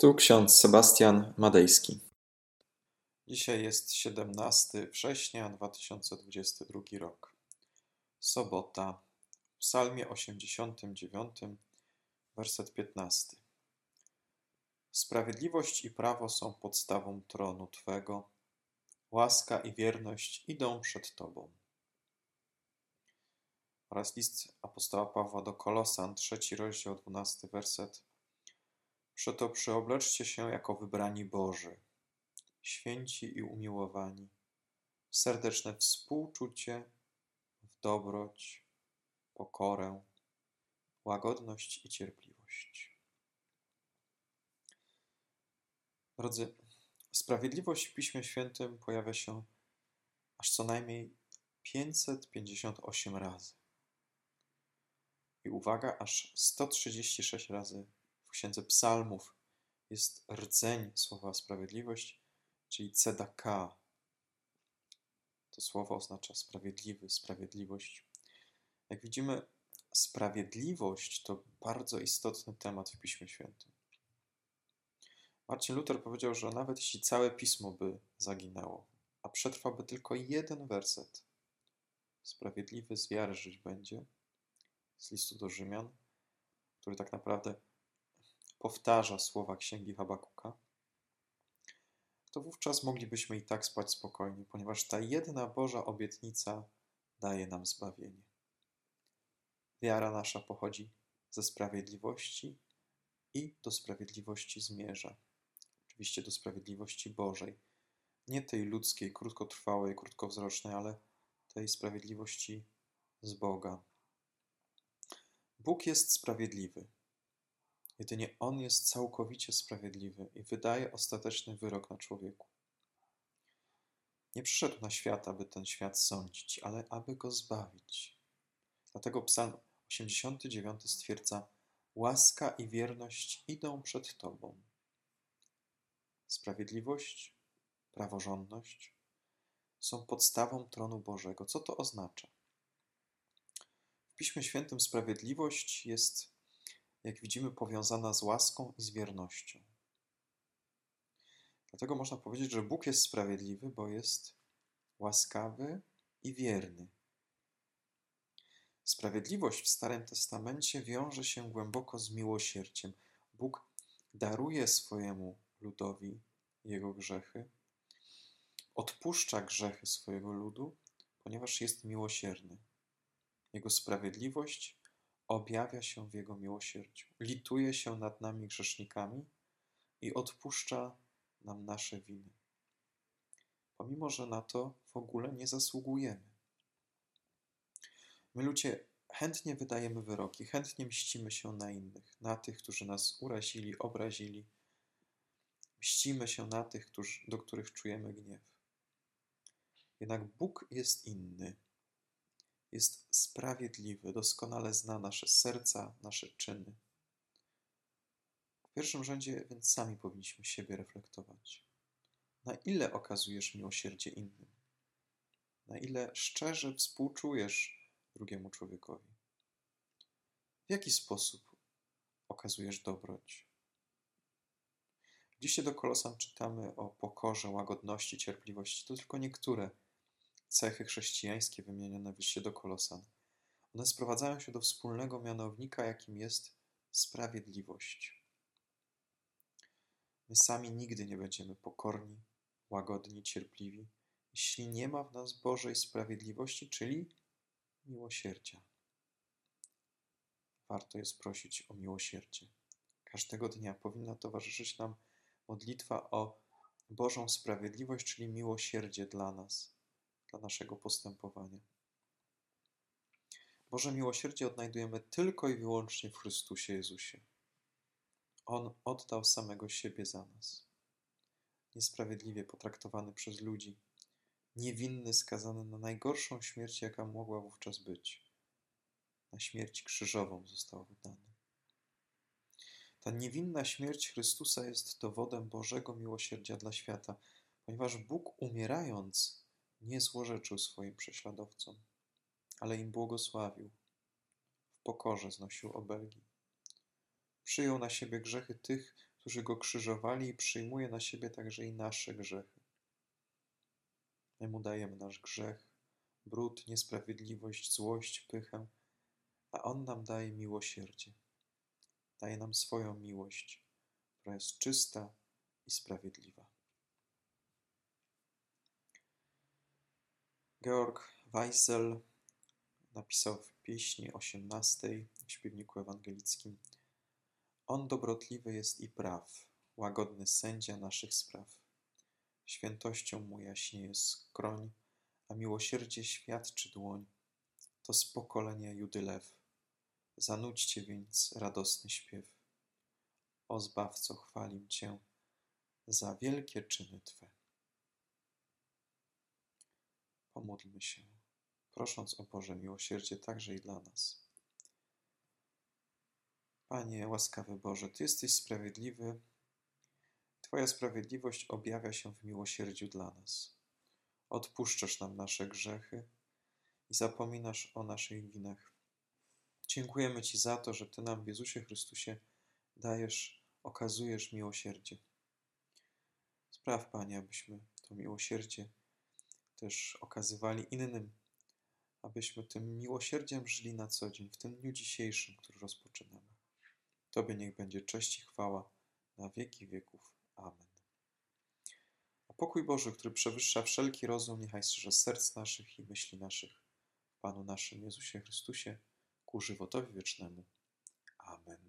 Tu ksiądz Sebastian Madejski. Dzisiaj jest 17 września 2022 rok. Sobota. W Psalmie 89, werset 15. Sprawiedliwość i prawo są podstawą tronu Twego. Łaska i wierność idą przed Tobą. Oraz list apostoła Pawła do Kolosan, trzeci rozdział, dwunasty werset Przeto przyobleczcie się jako wybrani Boży, święci i umiłowani, w serdeczne współczucie, w dobroć, pokorę, łagodność i cierpliwość. Drodzy, sprawiedliwość w Piśmie Świętym pojawia się aż co najmniej 558 razy. I uwaga, aż 136 razy Księdze Psalmów jest rdzeń słowa sprawiedliwość, czyli tzedaka. To słowo oznacza sprawiedliwy, sprawiedliwość. Jak widzimy, sprawiedliwość to bardzo istotny temat w Piśmie Świętym. Marcin Luther powiedział, że nawet jeśli całe pismo by zaginęło, a przetrwałby tylko jeden werset, sprawiedliwy z wiary żyć będzie, z listu do Rzymian, który tak naprawdę powtarza słowa księgi Habakuka, to wówczas moglibyśmy i tak spać spokojnie, ponieważ ta jedna Boża obietnica daje nam zbawienie. Wiara nasza pochodzi ze sprawiedliwości i do sprawiedliwości zmierza. Oczywiście do sprawiedliwości Bożej. Nie tej ludzkiej, krótkotrwałej, krótkowzrocznej, ale tej sprawiedliwości z Boga. Bóg jest sprawiedliwy. Jedynie On jest całkowicie sprawiedliwy i wydaje ostateczny wyrok na człowieku. Nie przyszedł na świat, aby ten świat sądzić, ale aby go zbawić. Dlatego Psalm 89 stwierdza: Łaska i wierność idą przed Tobą. Sprawiedliwość, praworządność są podstawą tronu Bożego. Co to oznacza? W Piśmie Świętym sprawiedliwość jest jak widzimy, powiązana z łaską i z wiernością. Dlatego można powiedzieć, że Bóg jest sprawiedliwy, bo jest łaskawy i wierny. Sprawiedliwość w Starym Testamencie wiąże się głęboko z miłosierdziem. Bóg daruje swojemu ludowi jego grzechy, odpuszcza grzechy swojego ludu, ponieważ jest miłosierny. Jego sprawiedliwość objawia się w Jego miłosierdziu. Lituje się nad nami grzesznikami i odpuszcza nam nasze winy. Pomimo, że na to w ogóle nie zasługujemy. My ludzie chętnie wydajemy wyroki, chętnie mścimy się na innych, na tych, którzy nas urazili, obrazili. Mścimy się na tych, którzy, do których czujemy gniew. Jednak Bóg jest inny jest sprawiedliwy, doskonale zna nasze serca, nasze czyny. W pierwszym rzędzie więc sami powinniśmy siebie reflektować. Na ile okazujesz miłosierdzie innym? Na ile szczerze współczujesz drugiemu człowiekowi? W jaki sposób okazujesz dobroć? Dzisiaj do Kolosan czytamy o pokorze, łagodności, cierpliwości. To tylko niektóre cechy chrześcijańskie wymienione w liście do Kolosan. One sprowadzają się do wspólnego mianownika, jakim jest sprawiedliwość. My sami nigdy nie będziemy pokorni, łagodni, cierpliwi, jeśli nie ma w nas Bożej sprawiedliwości, czyli miłosierdzia. Warto jest prosić o miłosierdzie. Każdego dnia powinna towarzyszyć nam modlitwa o Bożą sprawiedliwość, czyli miłosierdzie dla nas dla naszego postępowania. Boże miłosierdzie odnajdujemy tylko i wyłącznie w Chrystusie Jezusie. On oddał samego siebie za nas. Niesprawiedliwie potraktowany przez ludzi, niewinny, skazany na najgorszą śmierć, jaka mogła wówczas być. Na śmierć krzyżową został wydany. Ta niewinna śmierć Chrystusa jest dowodem Bożego miłosierdzia dla świata, ponieważ Bóg umierając nie złorzeczył swoim prześladowcom, ale im błogosławił. W pokorze znosił obelgi. Przyjął na siebie grzechy tych, którzy go krzyżowali i przyjmuje na siebie także i nasze grzechy. My mu dajemy nasz grzech, brud, niesprawiedliwość, złość, pychę, a on nam daje miłosierdzie. Daje nam swoją miłość, która jest czysta i sprawiedliwa. Georg Weissel napisał w pieśni osiemnastej w śpiewniku ewangelickim On dobrotliwy jest i praw, łagodny sędzia naszych spraw. Świętością mu jaśnieje skroń, a miłosierdzie świadczy dłoń. To z pokolenia Judy lew. Zanudźcie więc radosny śpiew. O Zbawco chwalim Cię za wielkie czyny Twe. Pomódlmy się, prosząc o Boże miłosierdzie także i dla nas. Panie, łaskawy Boże, Ty jesteś sprawiedliwy. Twoja sprawiedliwość objawia się w miłosierdziu dla nas. Odpuszczasz nam nasze grzechy i zapominasz o naszych winach. Dziękujemy Ci za to, że Ty nam w Jezusie Chrystusie dajesz, okazujesz miłosierdzie. Spraw, Panie, abyśmy to miłosierdzie też okazywali innym, abyśmy tym miłosierdziem żyli na co dzień, w tym dniu dzisiejszym, który rozpoczynamy. Tobie niech będzie cześć i chwała na wieki wieków. Amen. A pokój Boży, który przewyższa wszelki rozum, niechaj strzeże serc naszych i myśli naszych Panu naszym Jezusie Chrystusie ku żywotowi wiecznemu. Amen.